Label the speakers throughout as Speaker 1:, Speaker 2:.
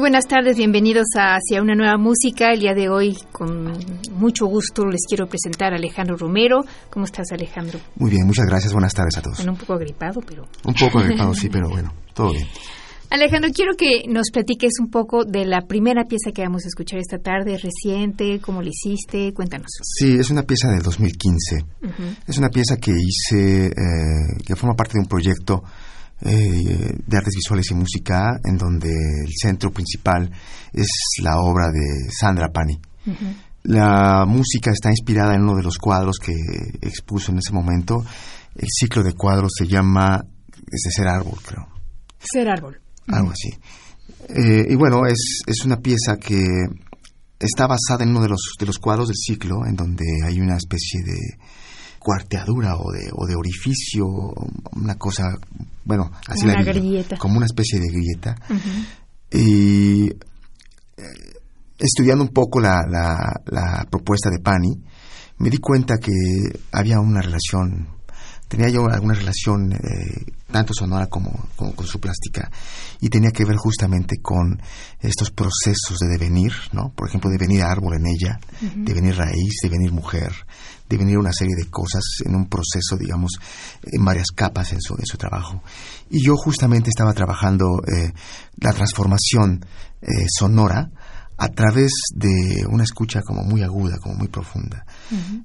Speaker 1: Muy buenas tardes, bienvenidos a Hacia una nueva música. El día de hoy, con mucho gusto, les quiero presentar a Alejandro Romero. ¿Cómo estás, Alejandro?
Speaker 2: Muy bien, muchas gracias. Buenas tardes a todos.
Speaker 1: Bueno, un poco agripado, pero...
Speaker 2: Un poco agripado, sí, pero bueno, todo bien.
Speaker 1: Alejandro, quiero que nos platiques un poco de la primera pieza que vamos a escuchar esta tarde, reciente, cómo la hiciste, cuéntanos.
Speaker 2: Sí, es una pieza del 2015. Es una pieza que hice, eh, que forma parte de un proyecto eh, de artes visuales y música, en donde el centro principal es la obra de Sandra Pani. La música está inspirada en uno de los cuadros que expuso en ese momento. El ciclo de cuadros se llama es de Ser Árbol, creo.
Speaker 1: Ser Árbol.
Speaker 2: Algo así. Eh, y bueno, es, es una pieza que está basada en uno de los, de los cuadros del ciclo, en donde hay una especie de cuarteadura o de, o de orificio, una cosa, bueno, así
Speaker 1: Una
Speaker 2: la
Speaker 1: grieta.
Speaker 2: como una especie de grieta. Y eh, estudiando un poco la, la, la propuesta de Pani, me di cuenta que había una relación, tenía yo alguna relación eh, tanto sonora como, como con su plástica y tenía que ver justamente con estos procesos de devenir, ¿no? Por ejemplo, devenir árbol en ella, devenir raíz, devenir mujer, devenir una serie de cosas en un proceso, digamos, en varias capas en su, en su trabajo. Y yo justamente estaba trabajando eh, la transformación eh, sonora a través de una escucha como muy aguda, como muy profunda,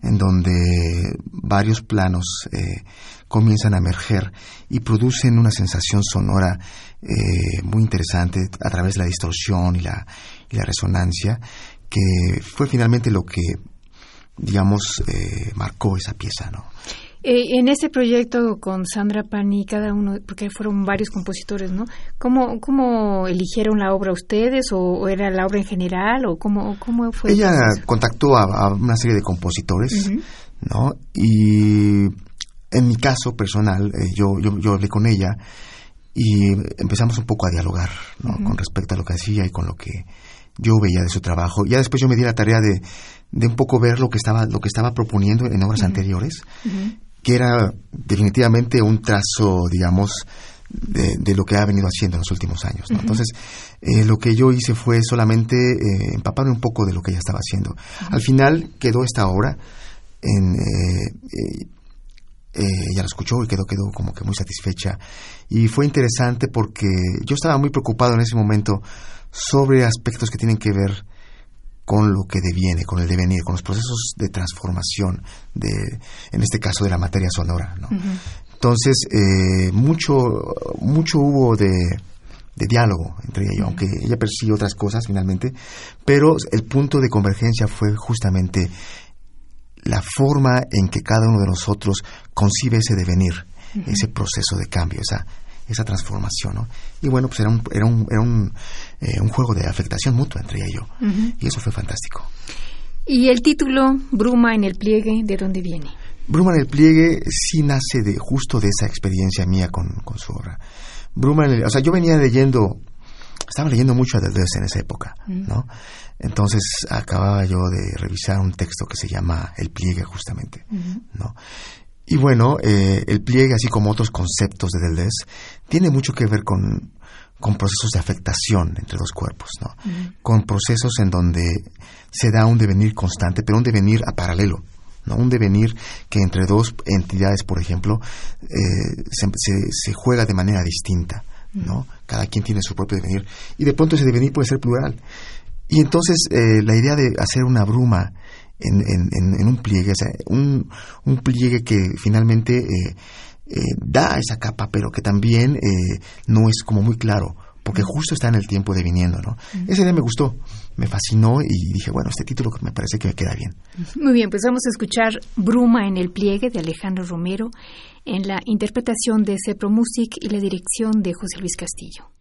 Speaker 2: en donde varios planos eh, comienzan a emerger y producen una sensación sonora eh, muy interesante a través de la distorsión y la, y la resonancia, que fue finalmente lo que, digamos, eh, marcó esa pieza, ¿no?
Speaker 1: Eh, en ese proyecto con Sandra Pani, cada uno, porque fueron varios compositores, ¿no? ¿Cómo, cómo eligieron la obra ustedes o, o era la obra en general o cómo, cómo fue? el
Speaker 2: Ella contactó a, a una serie de compositores. ¿no? Y en mi caso personal, eh, yo, yo, yo hablé con ella y empezamos un poco a dialogar, ¿no? Con respecto a lo que hacía y con lo que yo veía de su trabajo. Ya después yo me di la tarea de, de un poco ver lo que estaba, lo que estaba proponiendo en obras anteriores, que era definitivamente un trazo, digamos, de, de lo que ha venido haciendo en los últimos años. ¿no? Entonces, eh, lo que yo hice fue solamente eh, empaparme un poco de lo que ella estaba haciendo. Al final quedó esta obra en... eh, eh, eh, ella la escuchó y quedó, quedó como que muy satisfecha. Y fue interesante porque yo estaba muy preocupado en ese momento sobre aspectos que tienen que ver con lo que deviene, con el devenir, con los procesos de transformación, de, en este caso de la materia sonora. ¿no? Entonces, eh, mucho, mucho hubo de, de diálogo entre ella y yo, aunque ella persiguió otras cosas finalmente, pero el punto de convergencia fue justamente la forma en que cada uno de nosotros concibe ese devenir, ese proceso de cambio, esa, esa transformación. ¿no? Y bueno, pues era un, era un, era un, eh, un juego de afectación mutua entre ella y yo. Y eso fue fantástico.
Speaker 1: Y el título, Bruma en el pliegue, ¿de dónde viene?
Speaker 2: Bruma en el pliegue sí nace de justo de esa experiencia mía con, con su obra. Bruma en el, o sea, yo venía leyendo, estaba leyendo mucho a Deleuze en esa época, ¿no? Entonces acababa yo de revisar un texto que se llama El pliegue justamente, ¿no? Y bueno, eh, el pliegue, así como otros conceptos de Deleuze, tiene mucho que ver con, con procesos de afectación entre dos cuerpos, ¿no? Con procesos en donde se da un devenir constante, pero un devenir a paralelo, ¿no? Un devenir que entre dos entidades, por ejemplo, eh, se, se- se juega de manera distinta, ¿no? Cada quien tiene su propio devenir. Y de pronto ese devenir puede ser plural. Y entonces eh, la idea de hacer una bruma en, en- en- en un pliegue, o sea, un, un pliegue que finalmente eh, eh, da esa capa, pero que también eh, no es como muy claro porque justo está en el tiempo de viniendo, ¿no? Ese día me gustó, me fascinó y dije, bueno, este título me parece que me queda bien.
Speaker 1: Muy bien, pues vamos a escuchar Bruma en el pliegue de Alejandro Romero en la interpretación de Cepro Music y la dirección de José Luis Castillo.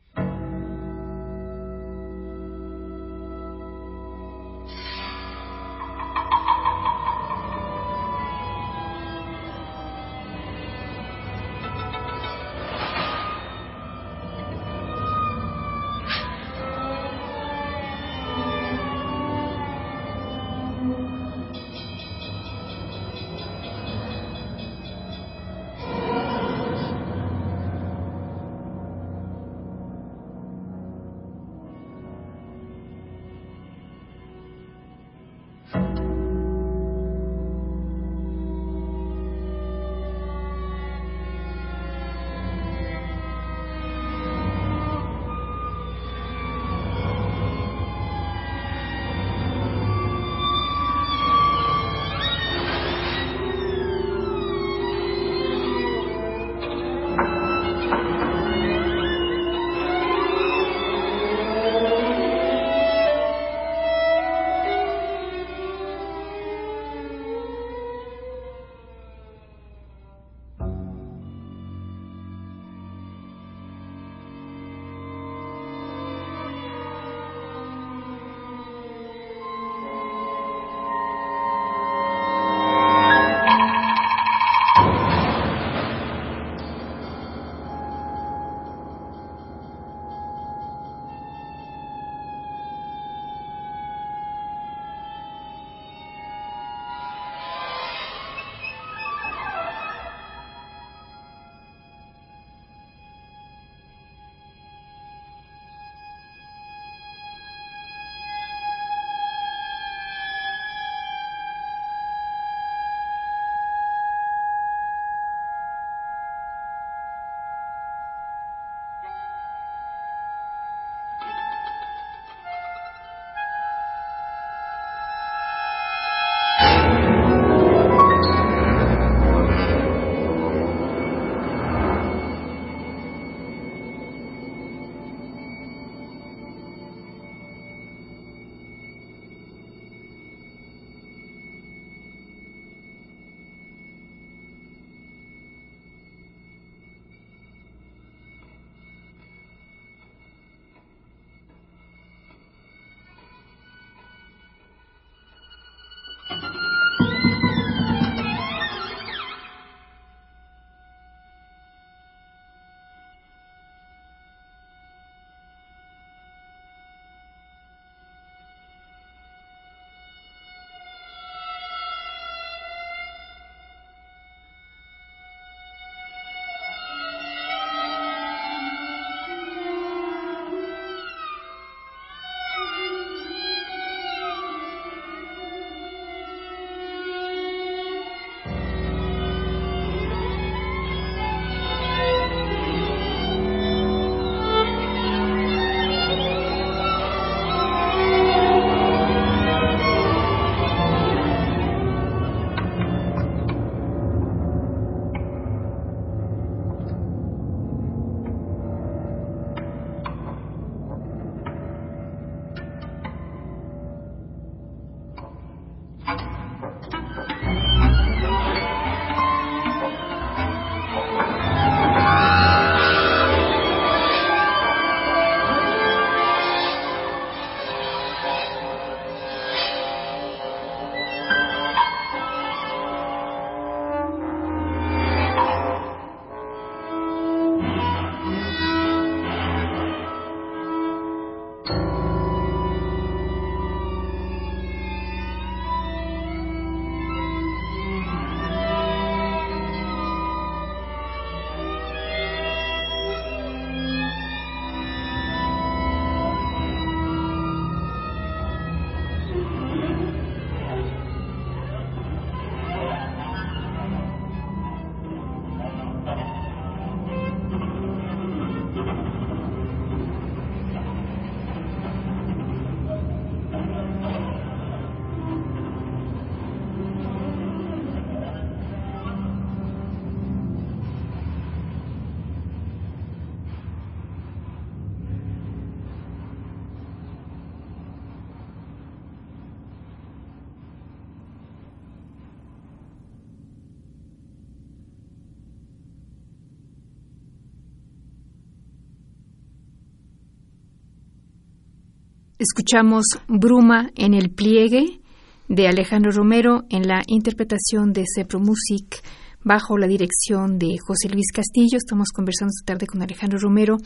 Speaker 1: Escuchamos Bruma en el pliegue de Alejandro Romero en la interpretación de Cepro Music bajo la dirección de José Luis Castillo. Estamos conversando esta tarde con Alejandro Romero.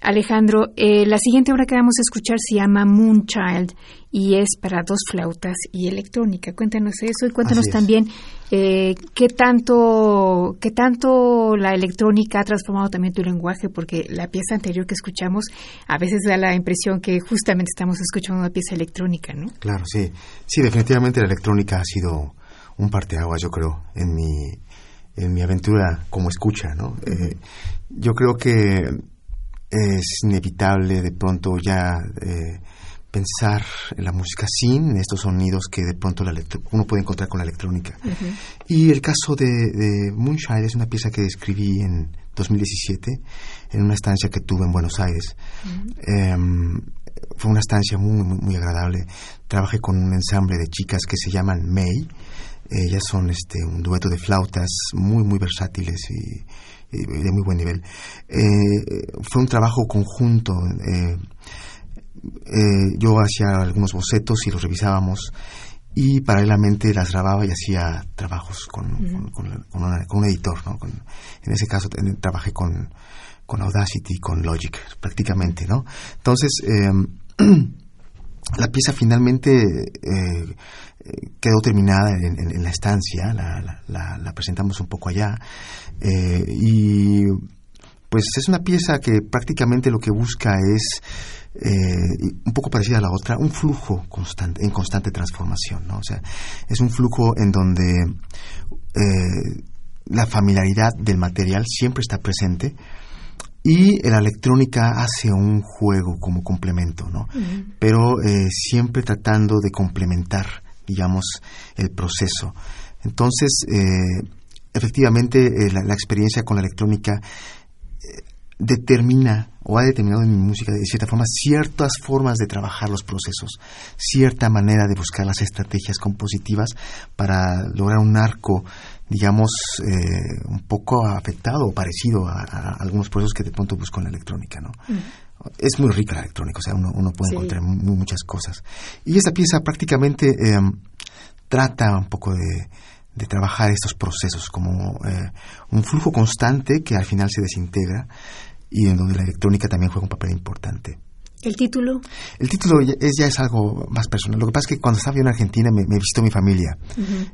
Speaker 1: Alejandro, eh, la siguiente obra que vamos a escuchar se llama Moonchild y es para dos flautas y electrónica. Cuéntanos eso y cuéntanos también eh, qué tanto qué tanto la electrónica ha transformado también tu lenguaje, porque la pieza anterior que escuchamos a veces da la impresión que justamente estamos escuchando una pieza electrónica, ¿no?
Speaker 2: Claro, sí, sí, definitivamente la electrónica ha sido un parteaguas, yo creo, en mi en mi aventura como escucha, ¿no? Eh, yo creo que es inevitable de pronto ya eh, pensar en la música sin estos sonidos que de pronto uno puede encontrar con la electrónica. Y el caso de, de, Moonshine es una pieza que escribí en 2017 en una estancia que tuve en Buenos Aires. Em, fue una estancia muy, muy, muy, agradable. Trabajé con un ensamble de chicas que se llaman May. Ellas son este, un dueto de flautas muy, muy versátiles y de muy buen nivel. Eh, fue un trabajo conjunto. Eh, eh, yo hacía algunos bocetos y los revisábamos y paralelamente las grababa y hacía trabajos con, con, un editor. ¿no? en ese caso trabajé con, con Audacity, con Logic, prácticamente. ¿no? Entonces, la pieza finalmente quedó terminada en, la estancia, la, la, presentamos un poco allá eh, y pues es una pieza que prácticamente lo que busca es eh, un poco parecida a la otra, un flujo constante, en constante transformación, ¿no? O sea, es un flujo en donde eh, la familiaridad del material siempre está presente y la electrónica hace un juego como complemento, ¿no? Pero siempre tratando de complementar digamos, el proceso. Entonces, eh, efectivamente, eh, la, experiencia con la electrónica eh, determina o ha determinado en mi música de cierta forma ciertas formas de trabajar los procesos, cierta manera de buscar las estrategias compositivas para lograr un arco, digamos, un poco afectado o parecido a, algunos procesos que de pronto busco en la electrónica, ¿no? es muy rica la electrónica, o sea, uno, uno puede encontrar muchas cosas. Y esta pieza prácticamente em, trata un poco de, de, trabajar estos procesos como eh, un flujo constante que al final se desintegra y en donde la electrónica también juega un papel importante.
Speaker 1: ¿El título?
Speaker 2: El título ya es, ya es algo más personal. Lo que pasa es que cuando estaba yo en Argentina me, visitó mi familia.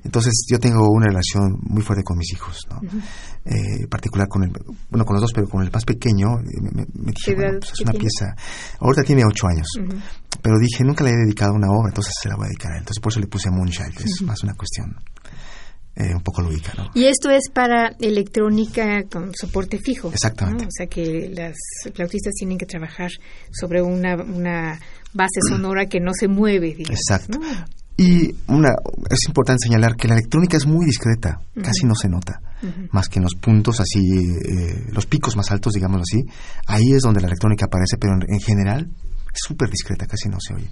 Speaker 2: Entonces yo tengo una relación muy fuerte con mis hijos, ¿no? eh, particular con el, bueno, con los dos, pero con el más pequeño eh, me, me dije, bueno, pues es una pieza. Ahorita tiene ocho años, pero dije, nunca le he dedicado una obra, entonces se la voy a dedicar a él. Entonces por eso le puse Moonchild, es más una cuestión eh, un poco lúdica. ¿no?
Speaker 1: Y esto es para electrónica con soporte fijo.
Speaker 2: Exactamente.
Speaker 1: O sea que las flautistas tienen que trabajar sobre una, una base sonora que no se mueve. Digamos,
Speaker 2: Exacto. Y una, es importante señalar que la electrónica es muy discreta, casi no se nota, más que en los puntos así, eh, los picos más altos, digámoslo así, ahí es donde la electrónica aparece, pero en, en general es súper discreta, casi no se oye.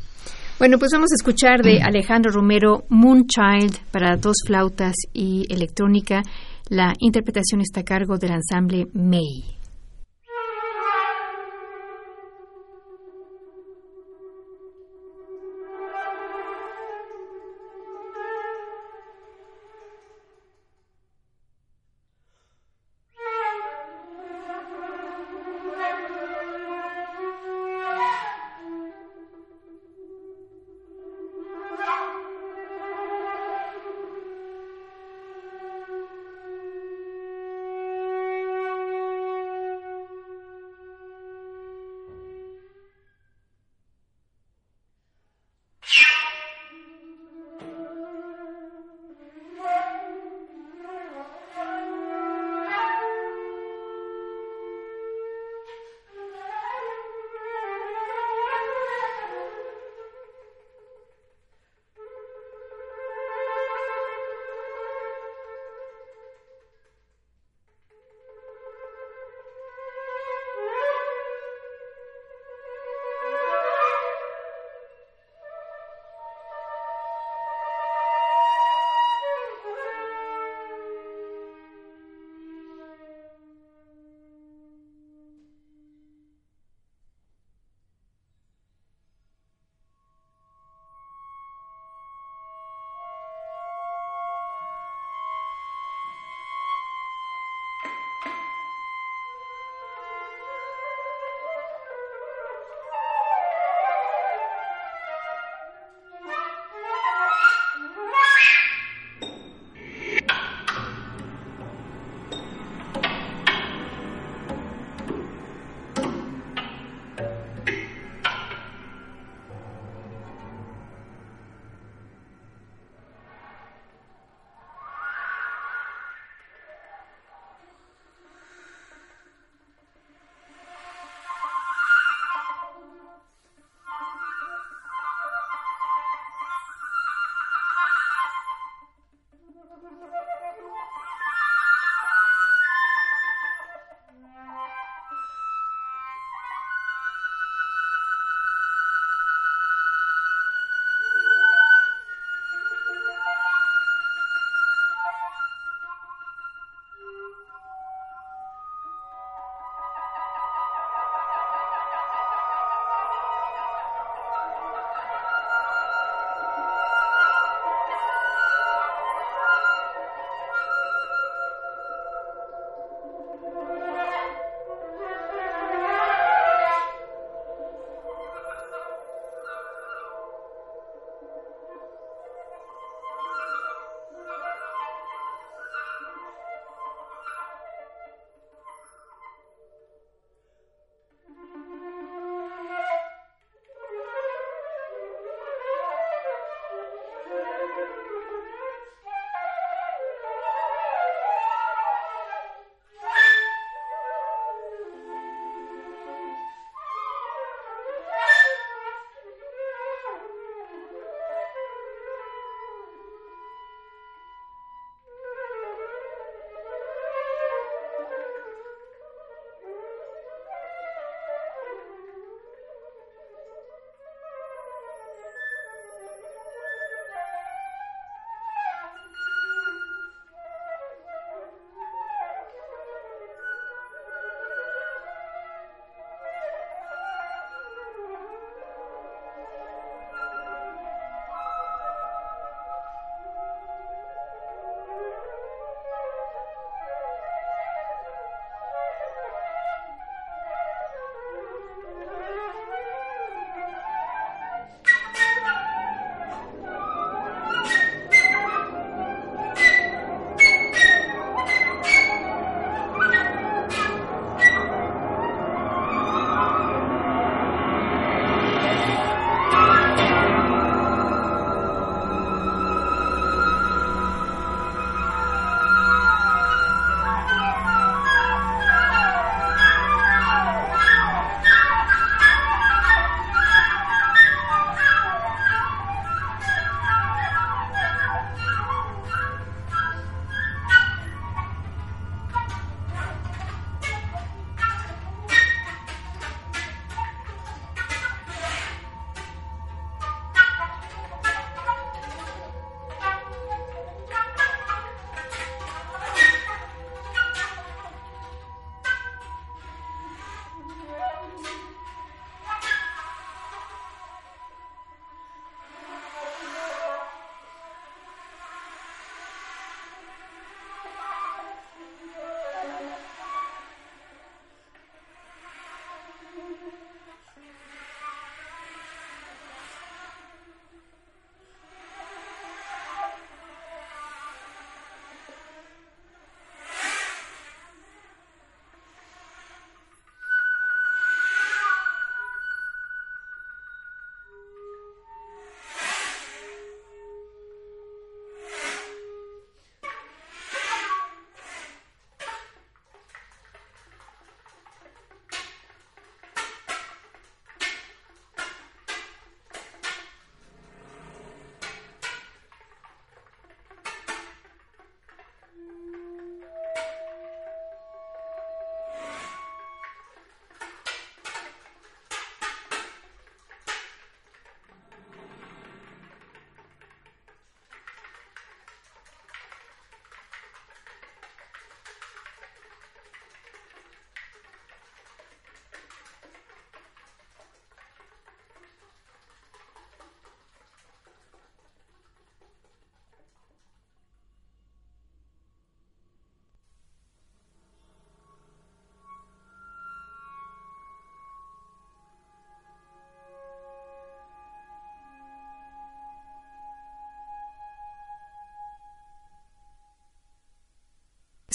Speaker 1: Bueno, pues vamos a escuchar de Alejandro Romero Moonchild para dos flautas y electrónica. La interpretación está a cargo del ensamble May.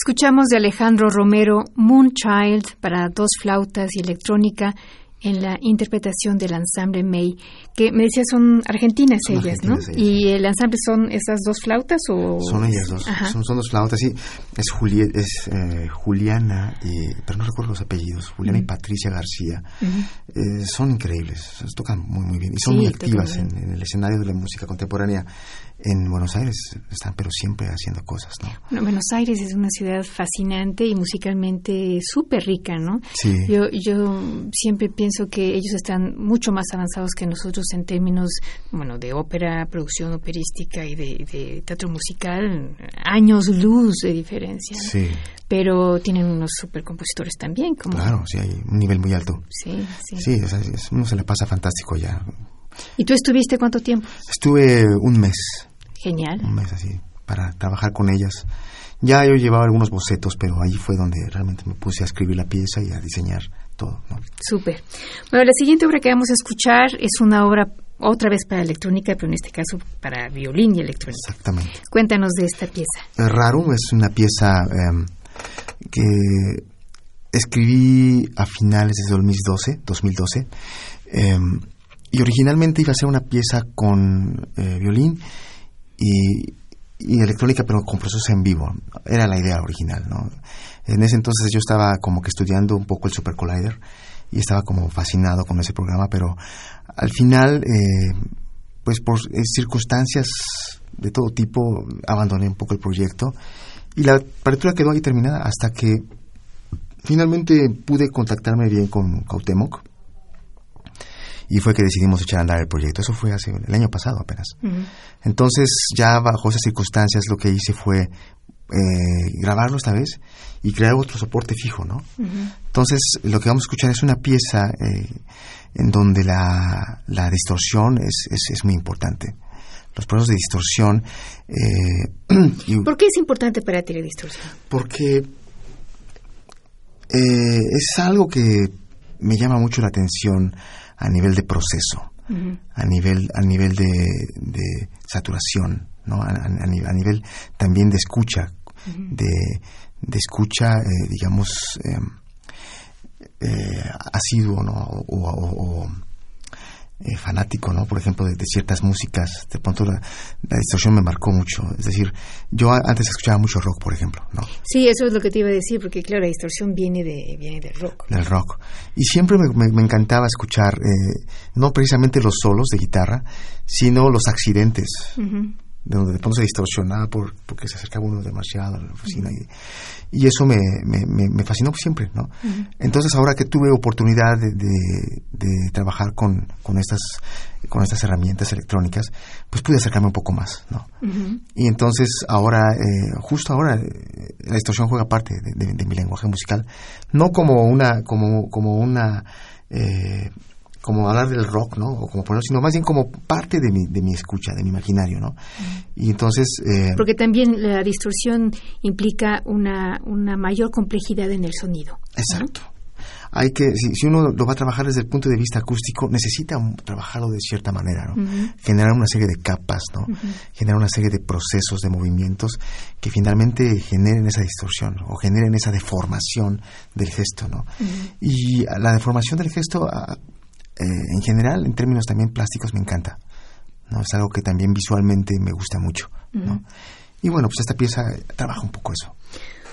Speaker 1: Escuchamos de Alejandro Romero Moonchild para dos flautas y electrónica en la interpretación del ensamble May, que me decía son argentinas ellas, ¿no? ¿Y el ensamble son esas dos flautas o...?
Speaker 2: Son ellas dos, son, son, dos flautas, sí. Es, es eh, Juliana, y, pero no recuerdo los apellidos, Juliana y Patricia García. Eh, son increíbles, tocan muy, muy bien y son muy activas en, en, el escenario de la música contemporánea en Buenos Aires están pero siempre haciendo cosas, ¿no?
Speaker 1: Buenos Aires es una ciudad fascinante y musicalmente súper rica, ¿no?
Speaker 2: Sí.
Speaker 1: Yo, yo siempre pienso que ellos están mucho más avanzados que nosotros en términos, bueno, de ópera, producción operística y de, teatro musical, años luz de diferencia.
Speaker 2: Sí.
Speaker 1: Pero tienen unos super compositores también, como...
Speaker 2: Claro, sí, hay un nivel muy alto.
Speaker 1: Sí, sí.
Speaker 2: Sí, uno se le pasa fantástico ya.
Speaker 1: ¿Y tú estuviste cuánto tiempo?
Speaker 2: Estuve un mes.
Speaker 1: Genial.
Speaker 2: Un mes así, para trabajar con ellas. Ya yo llevaba algunos bocetos, pero ahí fue donde realmente me puse a escribir la pieza y a diseñar todo. ¿no?
Speaker 1: Súper. Bueno, la siguiente obra que vamos a escuchar es una obra otra vez para electrónica, pero en este caso para violín y electrónica.
Speaker 2: Exactamente.
Speaker 1: Cuéntanos de esta pieza.
Speaker 2: Rarum es una pieza em, que escribí a finales de 2012, 2012 em, y originalmente iba a ser una pieza con eh, violín y, electrónica, pero con procesos en vivo. Era la idea original, ¿no? En ese entonces yo estaba como que estudiando un poco el Super Collider y estaba como fascinado con ese programa, pero al final, eh, pues por eh, circunstancias de todo tipo, abandoné un poco el proyecto y la partitura quedó ahí terminada hasta que finalmente pude contactarme bien con Cautemoc y fue que decidimos echar a andar el proyecto. Eso fue hace el año pasado apenas. Entonces, ya bajo esas circunstancias, lo que hice fue eh, grabarlo esta vez y crear otro soporte fijo, ¿no? Entonces, lo que vamos a escuchar es una pieza eh, en donde la, la distorsión es, es, muy importante. Los procesos de distorsión.
Speaker 1: Eh, ¿Por qué es importante para ti la distorsión?
Speaker 2: Porque es algo que me llama mucho la atención a nivel de proceso, a nivel, a nivel de, saturación, ¿no? A, nivel también de escucha, de, de, escucha, eh, digamos, eh, eh, asiduo, ¿no? o, eh, fanático, ¿no? Por ejemplo, de, ciertas músicas. De pronto la, distorsión me marcó mucho. Es decir, yo antes escuchaba mucho rock, por ejemplo, ¿no?
Speaker 1: Sí, eso es lo que te iba a decir, porque claro, la distorsión viene, de, viene del rock.
Speaker 2: Del rock. Y siempre me, encantaba escuchar, eh, no precisamente los solos de guitarra, sino los accidentes de donde de pronto se distorsionaba por, porque se acercaba uno demasiado a la oficina. y, y, eso me, me, me, fascinó siempre, ¿no? Entonces, ahora que tuve oportunidad de, de, trabajar con, con, estas, con estas herramientas electrónicas, pues pude acercarme un poco más, ¿no? Y entonces, ahora, eh, justo ahora, eh, la distorsión juega parte de, mi lenguaje musical, no como una, como, como una eh, como hablar del rock, ¿no? O como ponerlo, sino más bien como parte de mi, de mi escucha, de mi imaginario, ¿no? Y entonces...
Speaker 1: Eh, Porque también la distorsión implica una, una mayor complejidad en el sonido.
Speaker 2: Exacto. Hay que, si, uno lo va a trabajar desde el punto de vista acústico, necesita trabajarlo de cierta manera, ¿no? Generar una serie de capas, ¿no? Generar una serie de procesos, de movimientos que finalmente generen esa distorsión o generen esa deformación del gesto, ¿no? Y la deformación del gesto ah, eh, en general, en términos también plásticos, me encanta. ¿no? Es algo que también visualmente me gusta mucho. ¿no? Y bueno, pues esta pieza trabaja un poco eso.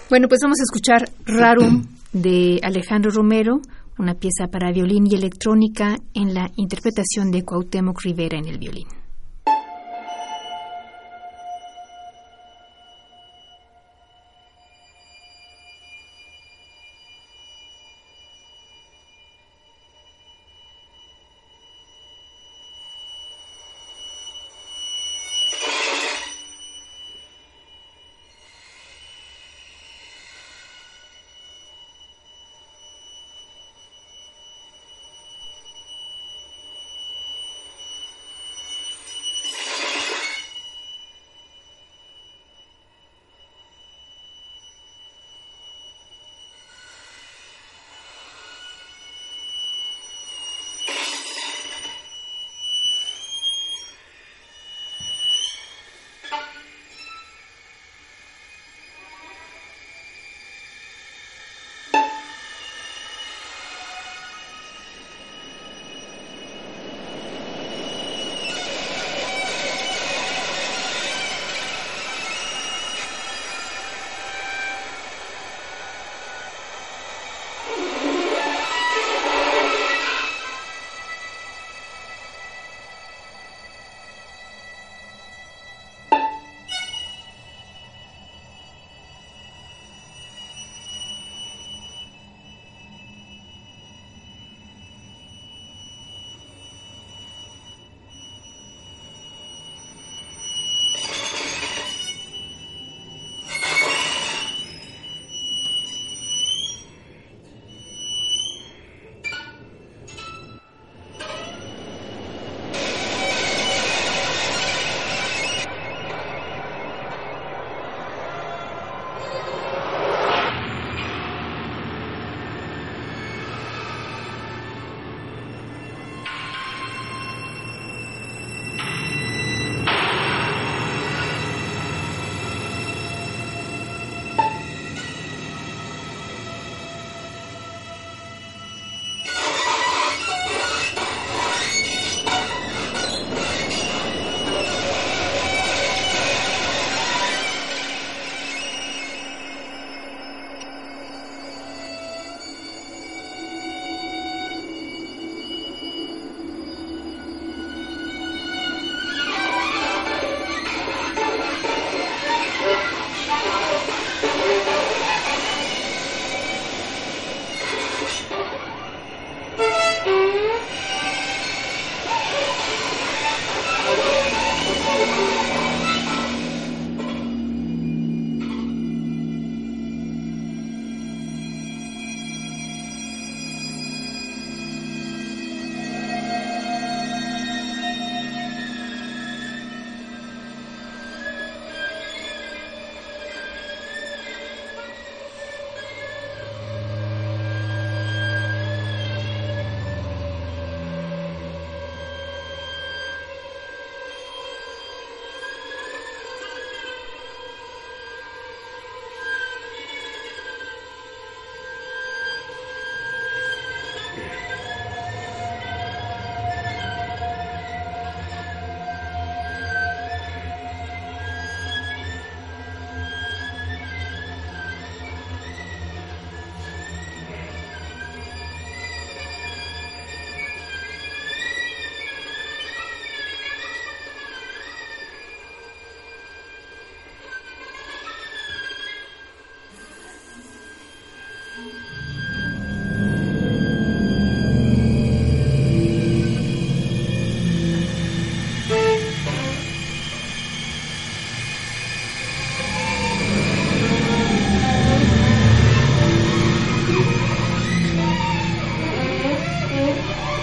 Speaker 1: Bueno, pues vamos a escuchar Rarum de Alejandro Romero, una pieza para violín y electrónica en la interpretación de Cuauhtémoc Rivera en el violín. you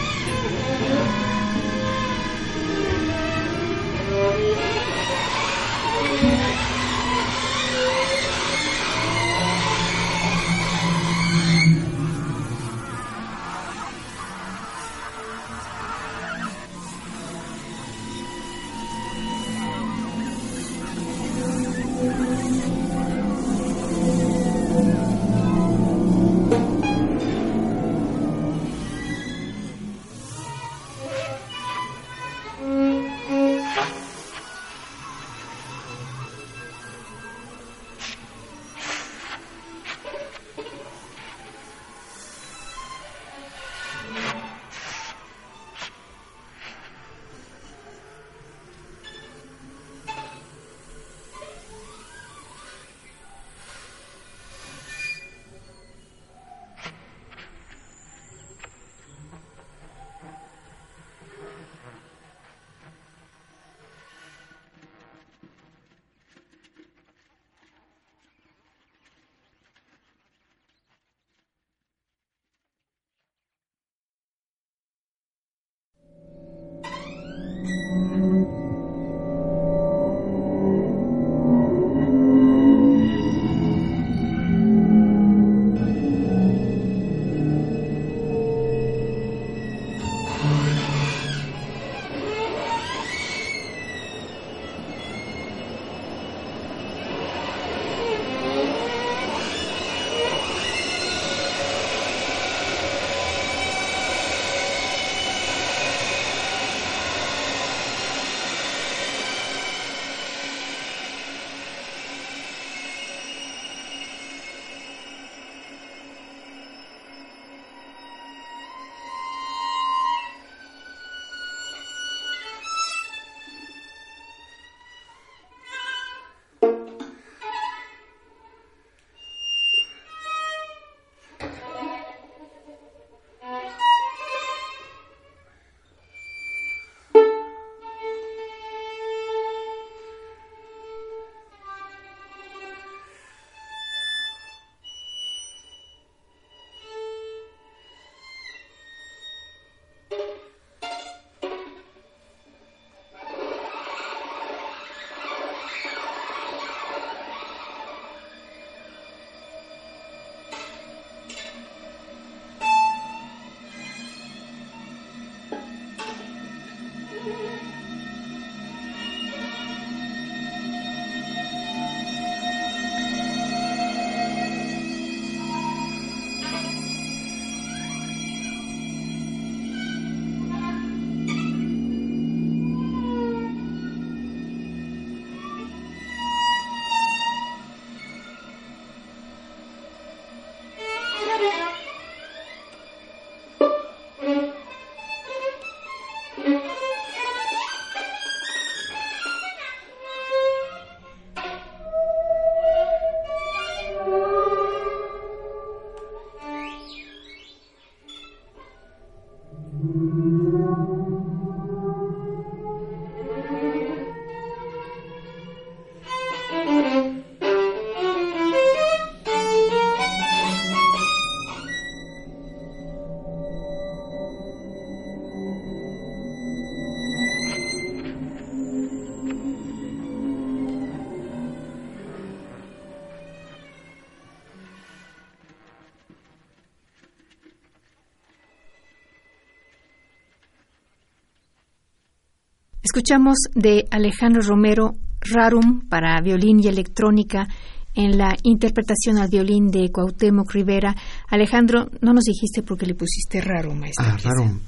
Speaker 1: Escuchamos de Alejandro Romero Rarum para violín y electrónica en la interpretación al violín de Cuauhtémoc Rivera. Alejandro, no nos dijiste por qué le pusiste Rarum a esta
Speaker 2: Ah, Rarum.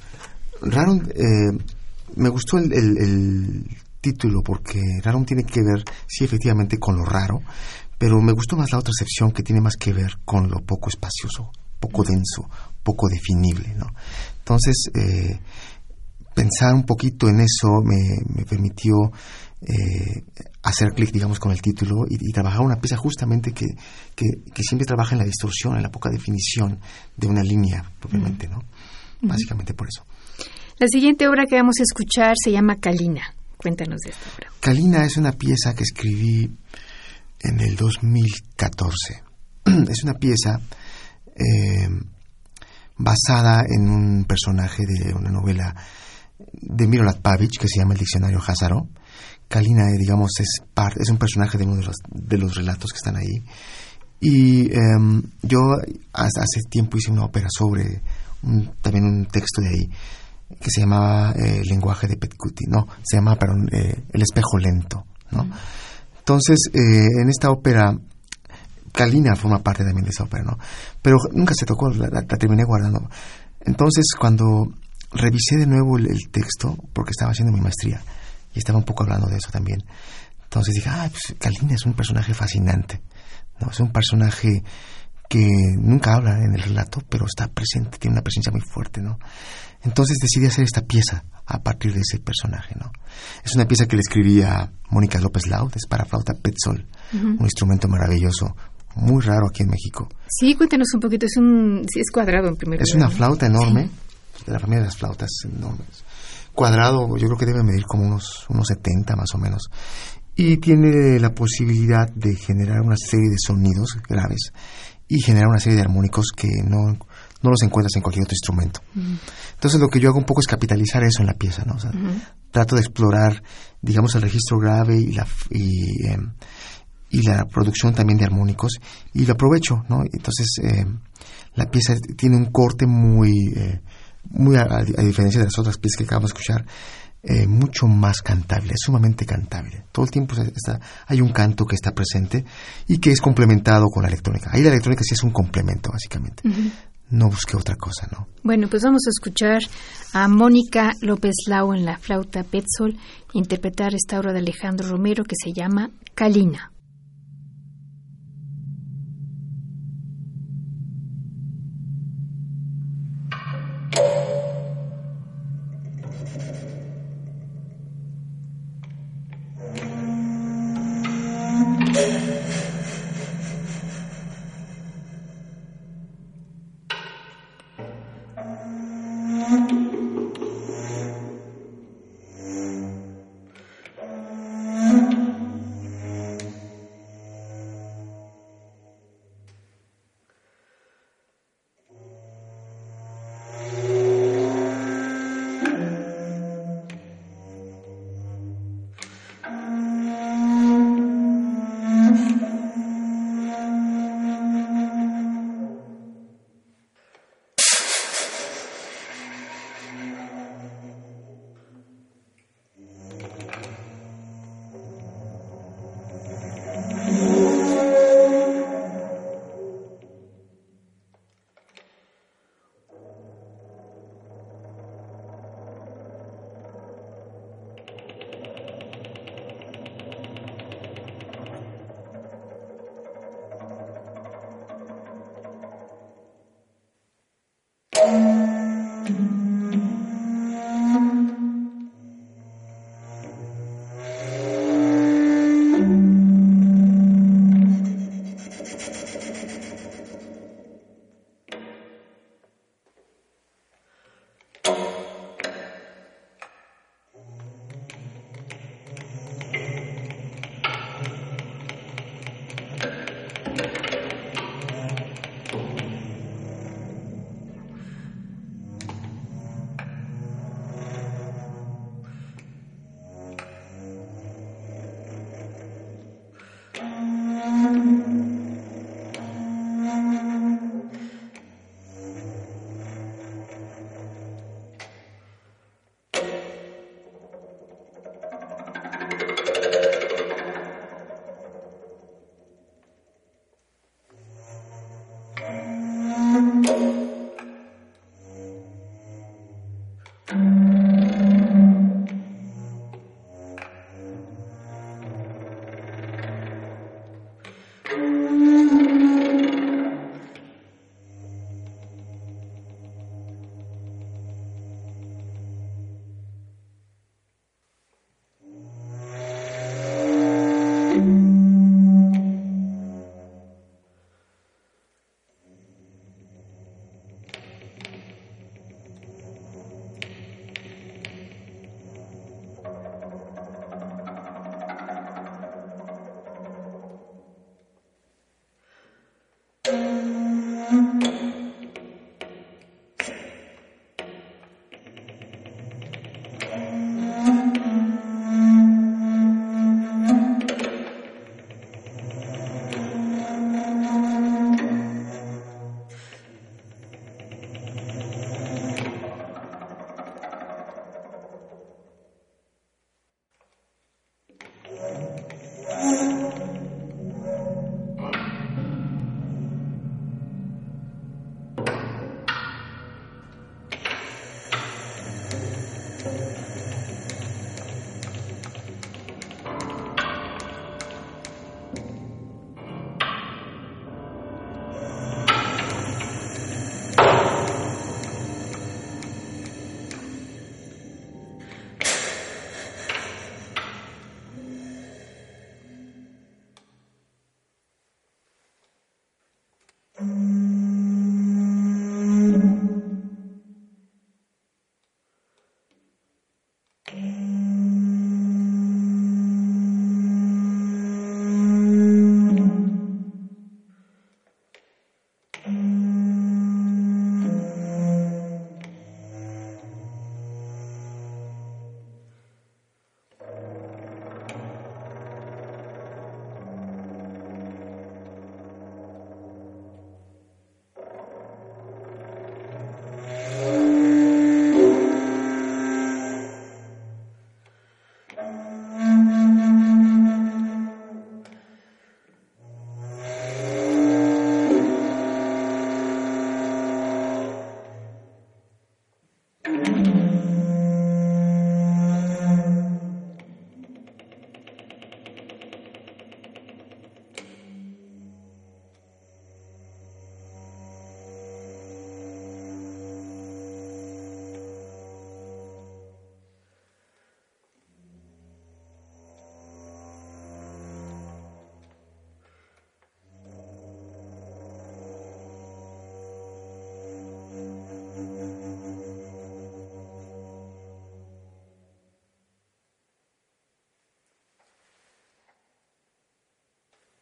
Speaker 2: Rarum, eh, me gustó el, el- el título porque Rarum tiene que ver, sí, efectivamente, con lo raro, pero me gustó más la otra excepción que tiene más que ver con lo poco espacioso, poco denso, poco definible, ¿no? Entonces, eh, pensar un poquito en eso me, me permitió eh, hacer clic, digamos, con el título y, y trabajar una pieza justamente que, que, que siempre trabaja en la distorsión, en la poca definición de una línea, propiamente, ¿no? Básicamente por eso.
Speaker 1: La siguiente obra que vamos a escuchar se llama Kalina. Cuéntanos de esta obra.
Speaker 2: Kalina es una pieza que escribí en el 2014. es una pieza eh, basada en un personaje de una novela de Mirolad Pavic que se llama El Diccionario Hazaro. Kalina, eh, digamos, es, par- es un personaje de uno de los, de los relatos que están ahí. Y em, yo hasta hace tiempo hice una ópera sobre también un texto de ahí que se llamaba eh, Lenguaje de Petcuti. No, se llama, perdón, eh, El espejo lento. ¿no? Entonces, en esta ópera, Kalina forma parte también de esa ópera, ¿no? Pero nunca se tocó, la, la- la terminé guardando. Entonces, cuando revisé de nuevo el, el texto, porque estaba haciendo mi maestría, y estaba un poco hablando de eso también, entonces dije, ah, pues Kalina es un personaje fascinante, ¿no? Es un personaje que nunca habla en el relato, pero está presente, tiene una presencia muy fuerte, ¿no? Entonces decidí hacer esta pieza a partir de ese personaje, ¿no? Es una pieza que le escribí a Mónica López Laud, es para flauta Petzol, un instrumento maravilloso, muy raro aquí en México.
Speaker 1: Sí, cuéntanos un poquito. Es un, sí, es cuadrado en primer
Speaker 2: Es
Speaker 1: lugar,
Speaker 2: una
Speaker 1: ¿no?
Speaker 2: flauta enorme, de la familia de las flautas enormes. Cuadrado, yo creo que debe medir como unos, unos 70 más o menos. Y tiene la posibilidad de generar una serie de sonidos graves y generar una serie de armónicos que no, no los encuentras en cualquier otro instrumento. Entonces lo que yo hago un poco es capitalizar eso en la pieza, ¿no? O sea, trato de explorar, digamos, el registro grave y la, y, em, y la producción también de armónicos y lo aprovecho, ¿no? Entonces eh, la pieza tiene un corte muy, eh, muy a, a diferencia de las otras piezas que acabamos de escuchar, eh, mucho más cantable, sumamente cantable. Todo el tiempo se- está, hay un canto que está presente y que es complementado con la electrónica. Ahí la electrónica sí es un complemento, básicamente. No busqué otra cosa, ¿no?
Speaker 1: Bueno, pues vamos a escuchar a Mónica López Lau en la flauta Petzol interpretar esta obra de Alejandro Romero que se llama Kalina.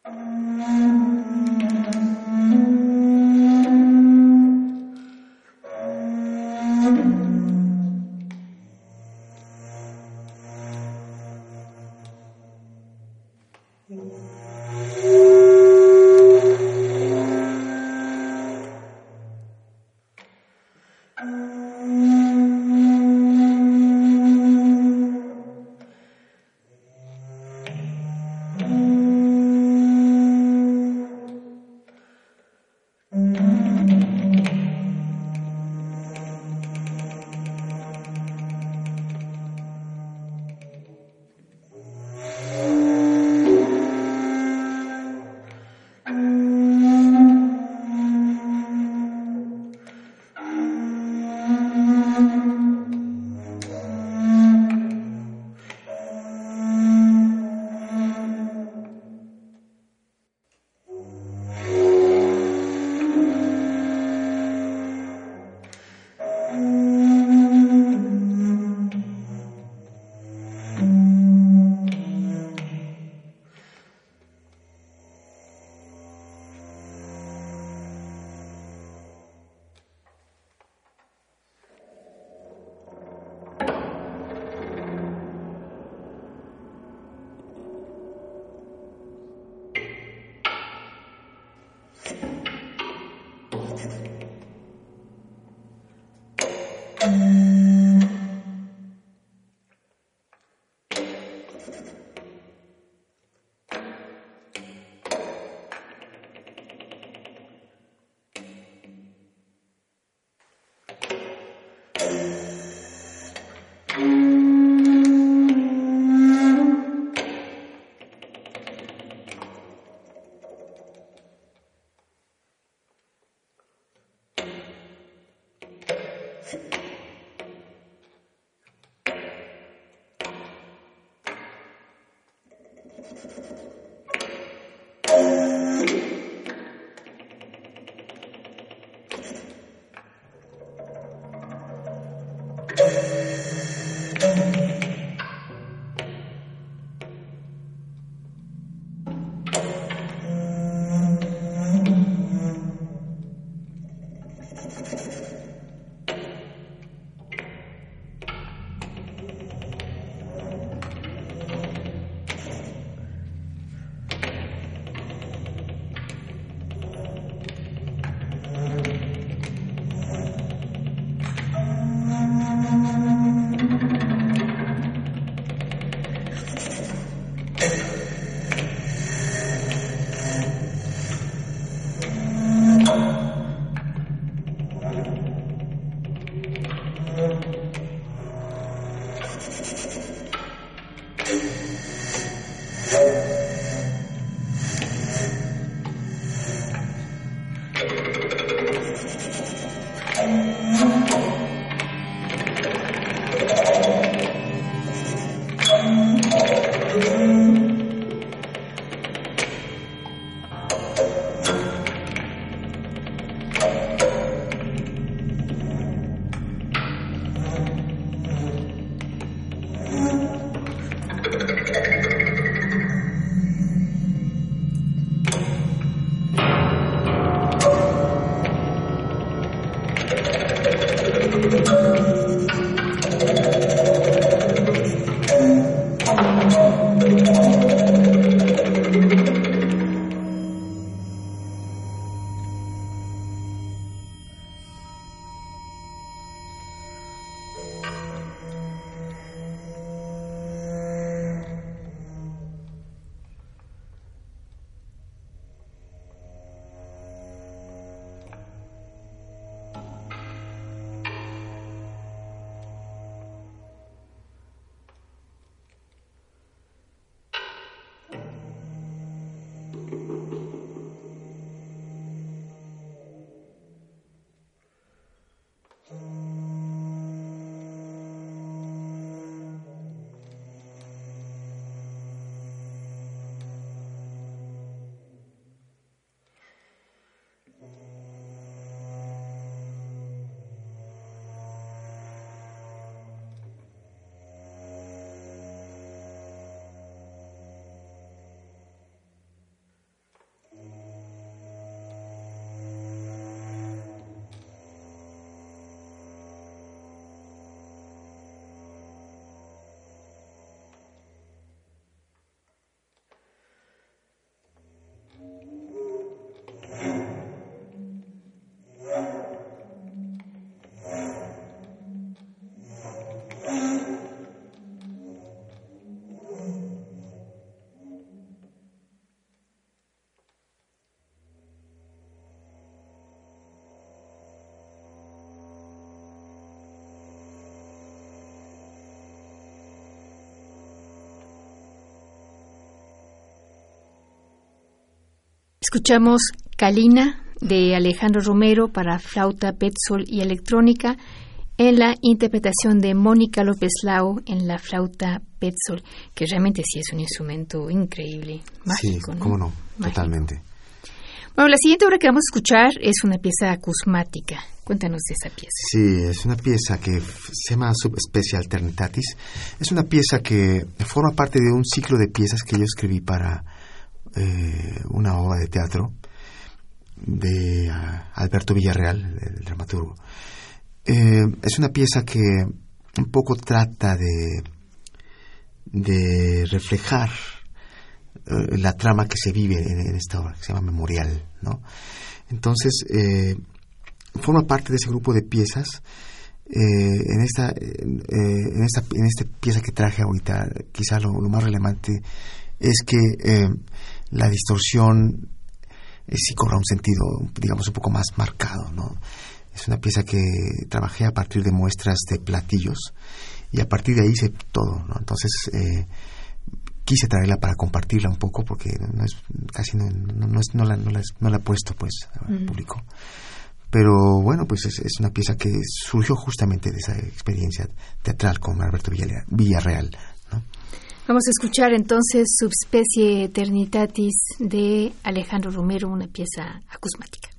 Speaker 3: Mm-hmm.
Speaker 1: Escuchamos Calina de Alejandro Romero para flauta, petzol y electrónica en la interpretación de Mónica López Lau en la flauta petzol, que realmente sí es un instrumento increíble, mágico.
Speaker 2: Sí, cómo no, totalmente.
Speaker 1: Bueno, la siguiente obra que vamos a escuchar es una pieza acusmática. Cuéntanos de esa pieza.
Speaker 2: Sí, es una pieza que se llama Subespecie Alternitatis. Es una pieza que forma parte de un ciclo de piezas que yo escribí para eh, una obra de teatro de ah, Alberto Villarreal, el dramaturgo. Eh, es una pieza que un poco trata de, de reflejar eh, la trama que se vive en, esta obra, que se llama Memorial, ¿no? Entonces, forma parte de ese grupo de piezas. en, esta, en, esta, en esta pieza que traje ahorita, quizá lo, más relevante es que la distorsión sí cobra un sentido, digamos, un poco más marcado, ¿no? Es una pieza que trabajé a partir de muestras de platillos y a partir de ahí hice todo, ¿no? Entonces eh, quise traerla para compartirla un poco porque no es, casi no, no, es, no, la, no, la, he puesto pues al público. Pero bueno, pues es, es, una pieza que surgió justamente de esa experiencia teatral con Alberto Villarreal.
Speaker 1: Vamos a escuchar entonces Subspecie Eternitatis de Alejandro Romero, una pieza acusmática.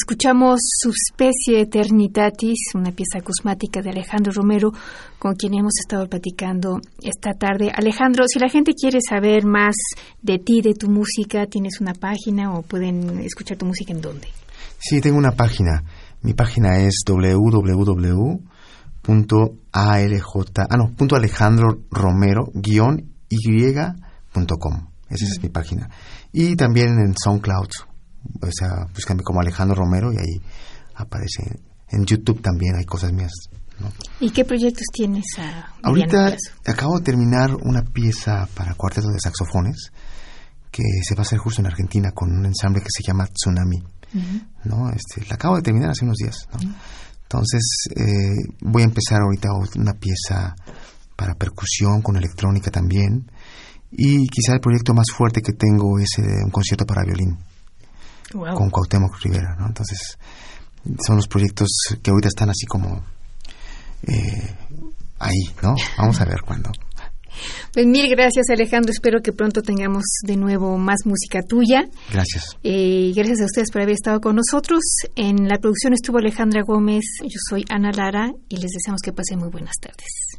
Speaker 1: Escuchamos Subspecie Eternitatis, una pieza cosmática de Alejandro Romero, con quien hemos estado platicando esta tarde. Alejandro, si la gente quiere saber más de ti, de tu música, ¿tienes una página o pueden escuchar tu música en dónde?
Speaker 2: Sí, tengo una página. Mi página es www.alj, ah no, punto Alejandro Romero y.com. Esa es mi página. Y también en SoundCloud o sea, búscame como Alejandro Romero y ahí aparece. En YouTube también hay cosas mías.
Speaker 1: ¿Y qué proyectos tienes
Speaker 2: Ahorita acabo de terminar una pieza para cuarteto de saxofones que se va a hacer justo en Argentina con un ensamble que se llama Tsunami. ¿no? este, la acabo de terminar hace unos días. Entonces eh, voy a empezar ahorita una pieza para percusión con electrónica también. Y quizá el proyecto más fuerte que tengo es eh, un concierto para violín con Cuauhtémoc Rivera, ¿no? Entonces, son los proyectos que ahorita están así como eh, ahí, ¿no? Vamos a ver cuándo.
Speaker 1: Pues mil gracias Alejandro, espero que pronto tengamos de nuevo más música tuya.
Speaker 2: Gracias.
Speaker 1: Eh, gracias a ustedes por haber estado con nosotros. En la producción estuvo Alejandra Gómez, yo soy Ana Lara y les deseamos que pasen muy buenas tardes.